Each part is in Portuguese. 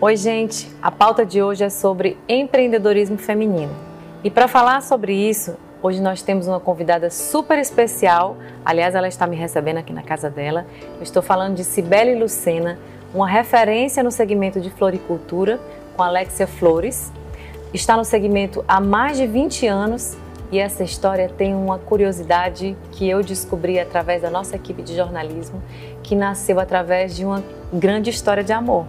Oi, gente. A pauta de hoje é sobre empreendedorismo feminino. E para falar sobre isso, hoje nós temos uma convidada super especial. Aliás, ela está me recebendo aqui na casa dela. Eu estou falando de Cibele Lucena, uma referência no segmento de floricultura com Alexia Flores. Está no segmento há mais de 20 anos e essa história tem uma curiosidade que eu descobri através da nossa equipe de jornalismo, que nasceu através de uma grande história de amor.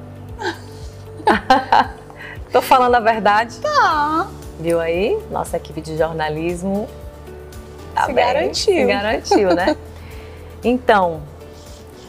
Tô falando a verdade? Tá. Viu aí? Nossa equipe de jornalismo tá se bem, garantiu. Se garantiu, né? então,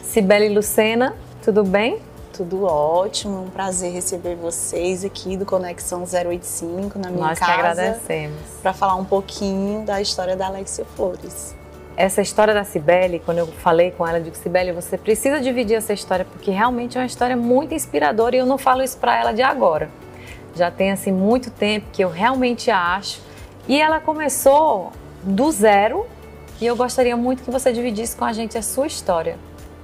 Cibele Lucena, tudo bem? Tudo ótimo, um prazer receber vocês aqui do Conexão 085 na minha Nós casa. Nós que agradecemos. Para falar um pouquinho da história da Alexia Flores. Essa história da Cibele, quando eu falei com ela, eu digo, Cibele, você precisa dividir essa história, porque realmente é uma história muito inspiradora e eu não falo isso para ela de agora. Já tem, assim, muito tempo que eu realmente acho. E ela começou do zero e eu gostaria muito que você dividisse com a gente a sua história.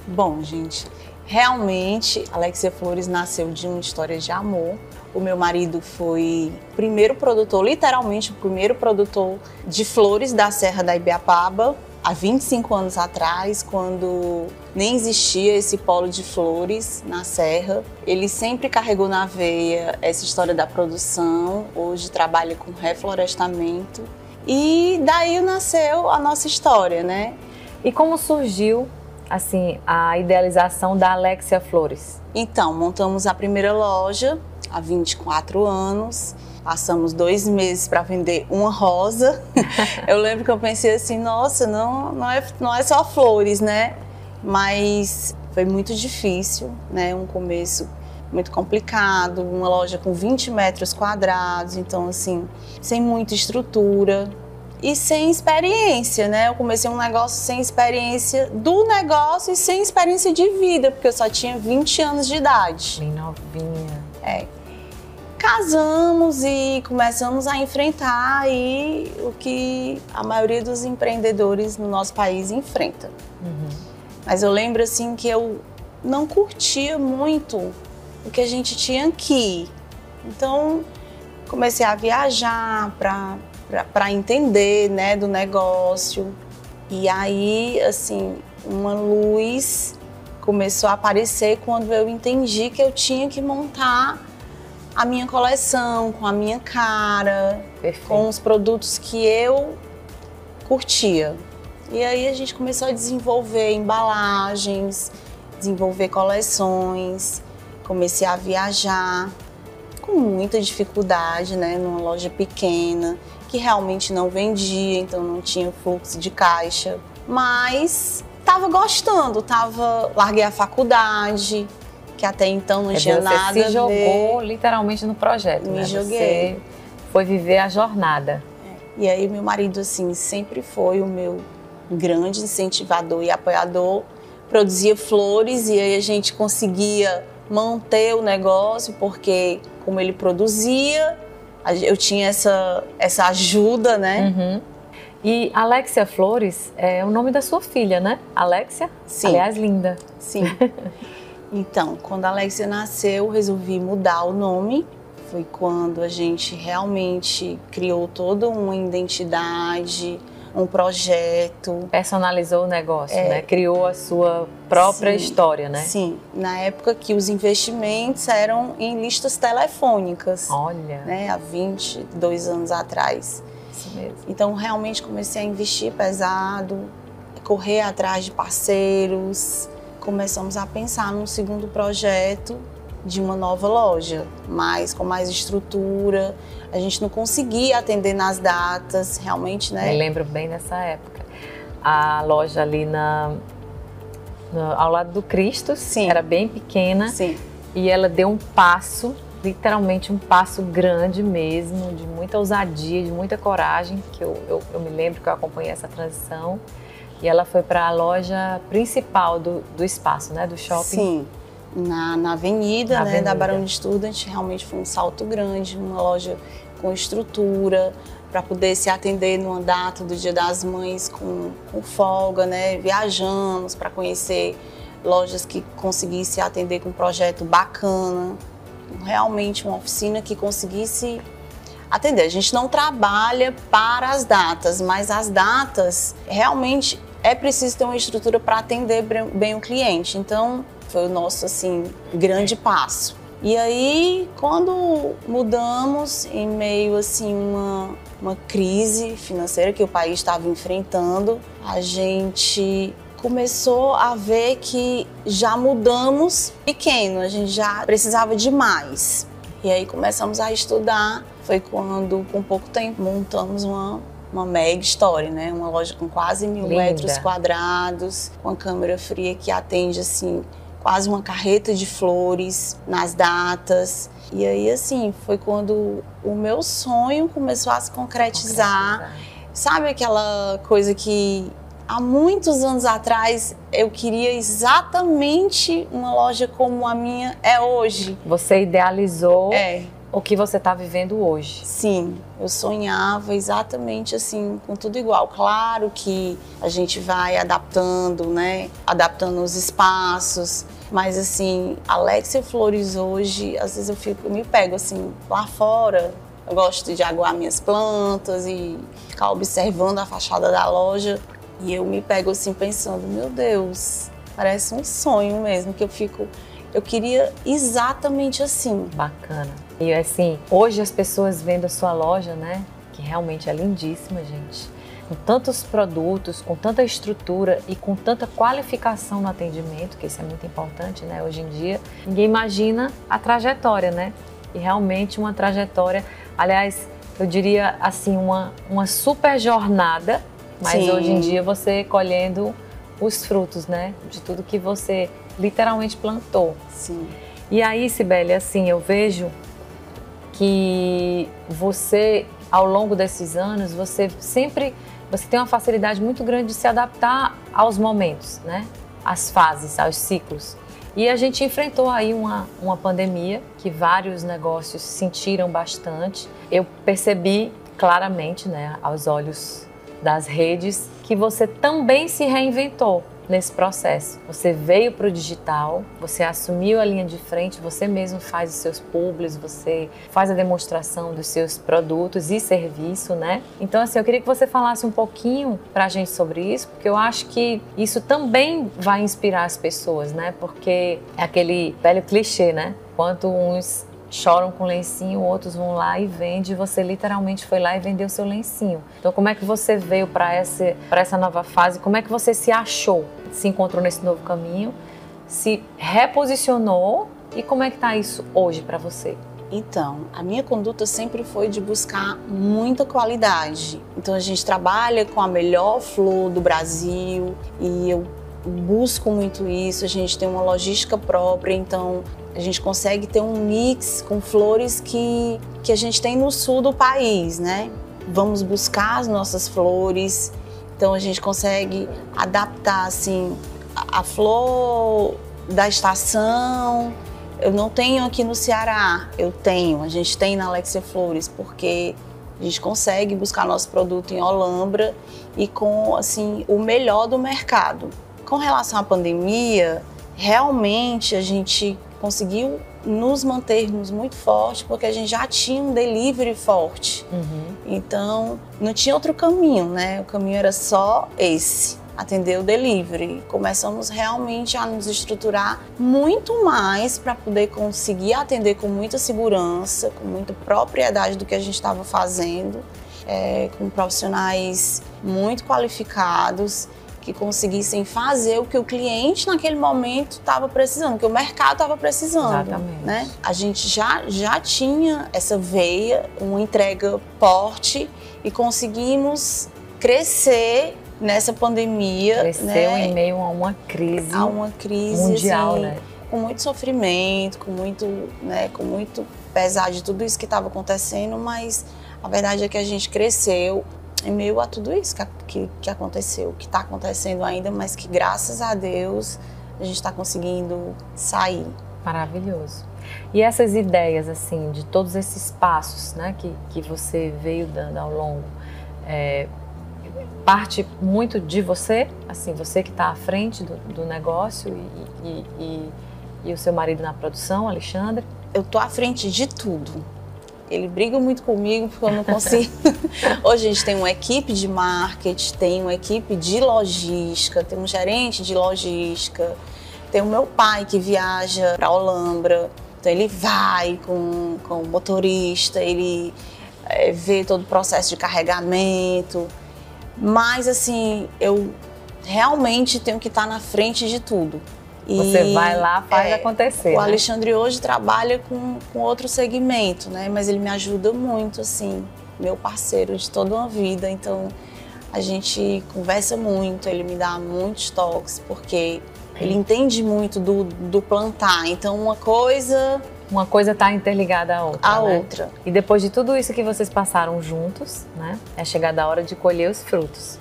Bom, gente, realmente Alexia Flores nasceu de uma história de amor. O meu marido foi o primeiro produtor, literalmente o primeiro produtor de flores da Serra da Ibiapaba há 25 anos atrás, quando nem existia esse polo de flores na Serra. Ele sempre carregou na veia essa história da produção, hoje trabalha com reflorestamento. E daí nasceu a nossa história, né? E como surgiu assim a idealização da Alexia Flores? Então, montamos a primeira loja há 24 anos Passamos dois meses para vender uma rosa. eu lembro que eu pensei assim, nossa, não, não, é, não é só flores, né? Mas foi muito difícil, né? Um começo muito complicado, uma loja com 20 metros quadrados, então assim, sem muita estrutura e sem experiência, né? Eu comecei um negócio sem experiência do negócio e sem experiência de vida, porque eu só tinha 20 anos de idade. Bem novinha. É casamos e começamos a enfrentar aí o que a maioria dos empreendedores no nosso país enfrenta. Uhum. Mas eu lembro assim que eu não curtia muito o que a gente tinha aqui. Então comecei a viajar para entender né, do negócio. E aí, assim, uma luz começou a aparecer quando eu entendi que eu tinha que montar a minha coleção, com a minha cara, Perfeito. com os produtos que eu curtia. E aí a gente começou a desenvolver embalagens, desenvolver coleções, comecei a viajar com muita dificuldade, né, numa loja pequena que realmente não vendia, então não tinha fluxo de caixa, mas estava gostando, tava larguei a faculdade, que até então não tinha nada você se jogou literalmente no projeto, Me né? joguei. Você foi viver a jornada. É. E aí meu marido assim sempre foi o meu grande incentivador e apoiador. Produzia flores e aí a gente conseguia manter o negócio porque como ele produzia, eu tinha essa essa ajuda, né? Uhum. E Alexia Flores é o nome da sua filha, né? Alexia? Sim. Aliás, linda. Sim. Então, quando a Alexia nasceu, resolvi mudar o nome. Foi quando a gente realmente criou toda uma identidade, um projeto. Personalizou o negócio, é, né? Criou a sua própria sim, história, né? Sim. Na época que os investimentos eram em listas telefônicas. Olha. Né? Há 22 anos atrás. Isso mesmo. Então, realmente comecei a investir pesado, correr atrás de parceiros começamos a pensar num segundo projeto de uma nova loja, mas com mais estrutura. A gente não conseguia atender nas datas, realmente, né? Me lembro bem dessa época. A loja ali na, ao lado do Cristo Sim. era bem pequena. Sim. E ela deu um passo, literalmente um passo grande mesmo, de muita ousadia, de muita coragem, que eu, eu, eu me lembro que eu acompanhei essa transição. E ela foi para a loja principal do, do espaço, né? Do shopping. Sim. Na, na avenida, na né, avenida. da Barão de Student, realmente foi um salto grande, uma loja com estrutura, para poder se atender numa data do Dia das Mães com, com folga, né? Viajamos para conhecer lojas que conseguissem atender com um projeto bacana, realmente uma oficina que conseguisse atender. A gente não trabalha para as datas, mas as datas realmente é preciso ter uma estrutura para atender bem o cliente. Então, foi o nosso assim grande passo. E aí, quando mudamos em meio assim uma uma crise financeira que o país estava enfrentando, a gente começou a ver que já mudamos pequeno, a gente já precisava de mais. E aí começamos a estudar. Foi quando, com pouco tempo, montamos uma, uma mega história, né? Uma loja com quase mil Linda. metros quadrados, com a câmera fria que atende assim quase uma carreta de flores nas datas. E aí, assim, foi quando o meu sonho começou a se concretizar. concretizar. Sabe aquela coisa que há muitos anos atrás eu queria exatamente uma loja como a minha é hoje. Você idealizou é. O que você está vivendo hoje. Sim, eu sonhava exatamente assim, com tudo igual. Claro que a gente vai adaptando, né? Adaptando os espaços. Mas assim, Alexia Flores hoje, às vezes eu fico, eu me pego assim, lá fora, eu gosto de aguar minhas plantas e ficar observando a fachada da loja. E eu me pego assim pensando, meu Deus, parece um sonho mesmo, que eu fico. Eu queria exatamente assim. Bacana. E assim, hoje as pessoas vendo a sua loja, né? Que realmente é lindíssima, gente. Com tantos produtos, com tanta estrutura e com tanta qualificação no atendimento, que isso é muito importante, né? Hoje em dia, ninguém imagina a trajetória, né? E realmente uma trajetória, aliás, eu diria assim, uma, uma super jornada mas Sim. hoje em dia você colhendo os frutos, né? De tudo que você literalmente plantou. Sim. E aí, Sibeli, assim, eu vejo que você, ao longo desses anos, você sempre você tem uma facilidade muito grande de se adaptar aos momentos, né? Às fases, aos ciclos. E a gente enfrentou aí uma, uma pandemia que vários negócios sentiram bastante. Eu percebi claramente, né, aos olhos das redes, que você também se reinventou nesse processo. Você veio para o digital, você assumiu a linha de frente, você mesmo faz os seus publis, você faz a demonstração dos seus produtos e serviço, né? Então, assim, eu queria que você falasse um pouquinho para a gente sobre isso, porque eu acho que isso também vai inspirar as pessoas, né? Porque é aquele velho clichê, né? Quanto uns choram com lencinho, outros vão lá e vendem. Você literalmente foi lá e vendeu seu lencinho. Então, como é que você veio para essa, essa nova fase? Como é que você se achou? Se encontrou nesse novo caminho? Se reposicionou? E como é que está isso hoje para você? Então, a minha conduta sempre foi de buscar muita qualidade. Então, a gente trabalha com a melhor flor do Brasil e eu busco muito isso. A gente tem uma logística própria, então a gente consegue ter um mix com flores que, que a gente tem no sul do país, né? Vamos buscar as nossas flores, então a gente consegue adaptar assim a, flor da estação. Eu não tenho aqui no Ceará, eu tenho, a gente tem na Alexia Flores, porque a gente consegue buscar nosso produto em Olambra e com assim o melhor do mercado. Com relação à pandemia, realmente a gente conseguiu nos mantermos muito forte porque a gente já tinha um delivery forte. Uhum. Então, não tinha outro caminho, né? O caminho era só esse. Atender o delivery. Começamos realmente a nos estruturar muito mais para poder conseguir atender com muita segurança, com muita propriedade do que a gente estava fazendo, é, com profissionais muito qualificados que conseguissem fazer o que o cliente naquele momento estava precisando, que o mercado estava precisando. Exatamente. Né? A gente já, já tinha essa veia, uma entrega forte e conseguimos crescer nessa pandemia. Cresceu né? em meio a uma crise. A uma crise mundial, assim, né? Com muito sofrimento, com muito, né, com muito pesar de tudo isso que estava acontecendo, mas a verdade é que a gente cresceu em meio a tudo isso que, que, que aconteceu, que está acontecendo ainda, mas que graças a Deus a gente está conseguindo sair. Maravilhoso. E essas ideias, assim, de todos esses passos né, que, que você veio dando ao longo, é, parte muito de você, assim, você que está à frente do, do negócio e, e, e, e, o seu marido na produção, Alexandre? eu tô à frente de tudo. Ele briga muito comigo porque eu não consigo. Hoje a gente tem uma equipe de marketing, tem uma equipe de logística, tem um gerente de logística, tem o meu pai que viaja para Olambra, então ele vai com, com o motorista, ele é, vê todo o processo de carregamento. Mas assim, eu realmente tenho que estar na frente de tudo. Você vai lá, faz é, acontecer. O né? Alexandre hoje trabalha com, com outro segmento, né? Mas ele me ajuda muito, assim, meu parceiro de toda uma vida. Então a gente conversa muito, ele me dá muitos toques, porque ele entende muito do, do plantar. Então uma coisa. Uma coisa está interligada à outra. A né? outra. E depois de tudo isso que vocês passaram juntos, né? É chegada a hora de colher os frutos.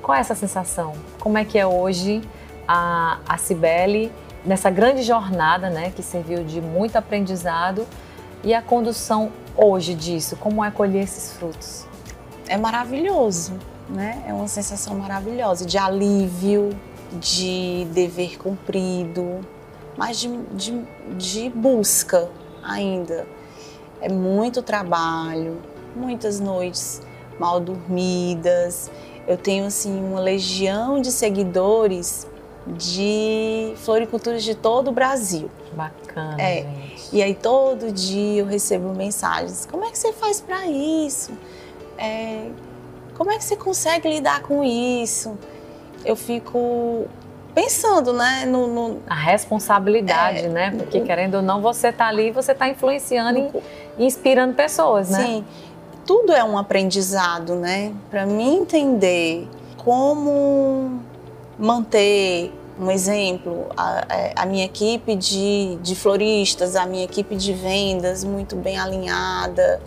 Qual é essa sensação? Como é que é hoje a, a Cibele nessa grande jornada, né, que serviu de muito aprendizado e a condução hoje disso, como é colher esses frutos? É maravilhoso, né? É uma sensação maravilhosa de alívio, de dever cumprido, mas de, de, de busca ainda. É muito trabalho, muitas noites mal dormidas. Eu tenho assim uma legião de seguidores de floriculturas de todo o Brasil. Bacana, é. gente. E aí todo dia eu recebo mensagens: como é que você faz para isso? É, como é que você consegue lidar com isso? Eu fico pensando, né? No, no... A responsabilidade, é, né? Porque querendo ou não, você tá ali, você tá influenciando e inspirando pessoas, né? Sim. Tudo é um aprendizado, né? Para mim entender como manter um exemplo, a, é, a, minha equipe de, de floristas, a minha equipe de vendas muito bem alinhada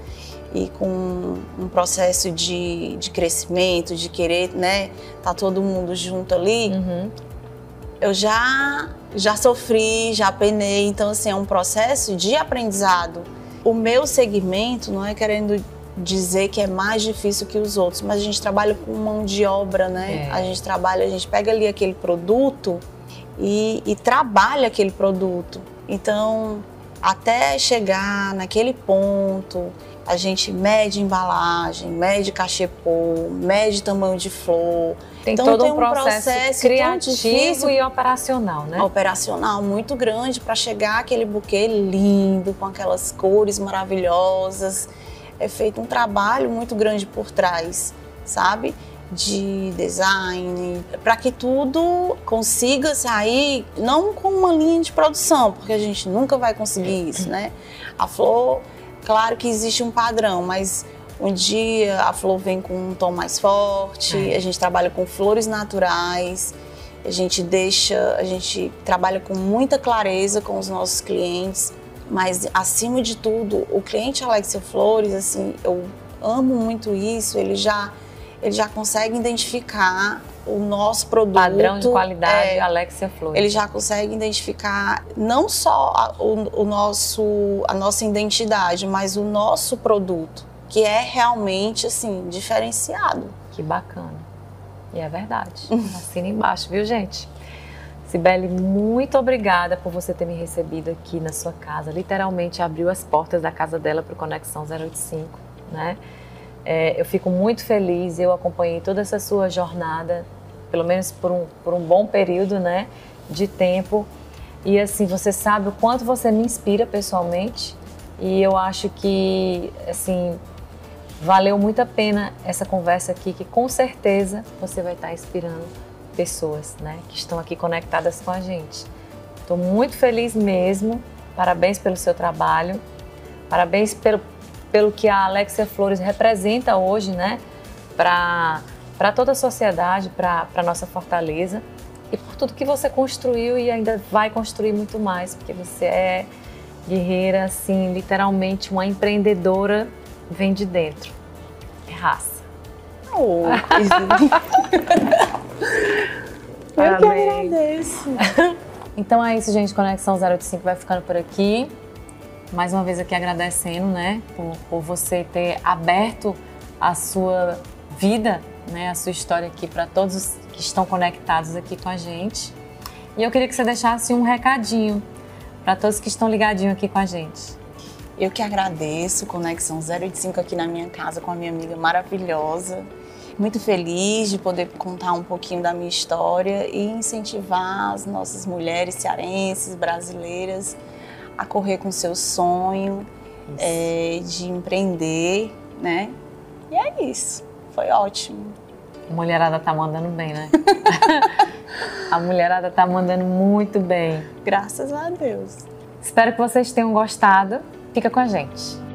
e com um processo de, de crescimento, de querer, né, tá todo mundo junto ali. Uhum. Eu já já sofri, já penei, então assim é um processo de aprendizado. O meu segmento não é querendo dizer que é mais difícil que os outros, mas a gente trabalha com mão de obra, né? É. A gente trabalha, a gente pega ali aquele produto e, e trabalha aquele produto. Então, até chegar naquele ponto, a gente mede embalagem, mede cachepô, mede tamanho de flor. Tem então, todo tem um processo, processo criativo e operacional, né? Operacional muito grande para chegar aquele buquê lindo, com aquelas cores maravilhosas é feito um trabalho muito grande por trás, sabe? De design, para que tudo consiga sair, não com uma linha de produção, porque a gente nunca vai conseguir isso, né? A flor, claro que existe um padrão, mas um dia a flor vem com um tom mais forte, é. a gente trabalha com flores naturais, a gente deixa, a gente trabalha com muita clareza com os nossos clientes mas, acima de tudo, o cliente Alexia Flores, assim, eu amo muito isso, ele já, ele já consegue identificar o nosso produto. Padrão de qualidade é, Alexia Flores. Ele já consegue identificar não só a, o, o, nosso, a nossa identidade, mas o nosso produto, que é realmente, assim, diferenciado. Que bacana. E é verdade. Assina embaixo, viu, gente? Sibeli, muito obrigada por você ter me recebido aqui na sua casa. Literalmente abriu as portas da casa dela para o Conexão 085, né? É, eu fico muito feliz, eu acompanhei toda essa sua jornada, pelo menos por um, por um bom período, né, de tempo. E assim, você sabe o quanto você me inspira pessoalmente. E eu acho que, assim, valeu muito a pena essa conversa aqui, que com certeza você vai estar inspirando pessoas né, que estão aqui conectadas com a gente. Estou muito feliz mesmo. Parabéns pelo seu trabalho. Parabéns pelo, pelo que a Alexia Flores representa hoje, né? Para toda a sociedade, para a nossa fortaleza. E por tudo que você construiu e ainda vai construir muito mais, porque você é guerreira, assim, literalmente uma empreendedora vem de dentro. É raça. Oh, Eu que agradeço. então é isso, gente. Conexão 085 vai ficando por aqui. Mais uma vez aqui agradecendo, né, por, por você ter aberto a sua vida, né, a sua história aqui para todos que estão conectados aqui com a gente. E eu queria que você deixasse um recadinho para todos que estão ligadinhos aqui com a gente. Eu que agradeço, Conexão 085 aqui na minha casa com a minha amiga maravilhosa. Muito feliz de poder contar um pouquinho da minha história e incentivar as nossas mulheres cearenses, brasileiras, a correr com seu sonho é, de empreender, né? E é isso. Foi ótimo. A mulherada tá mandando bem, né? a mulherada tá mandando muito bem. Graças a Deus. Espero que vocês tenham gostado. Fica com a gente.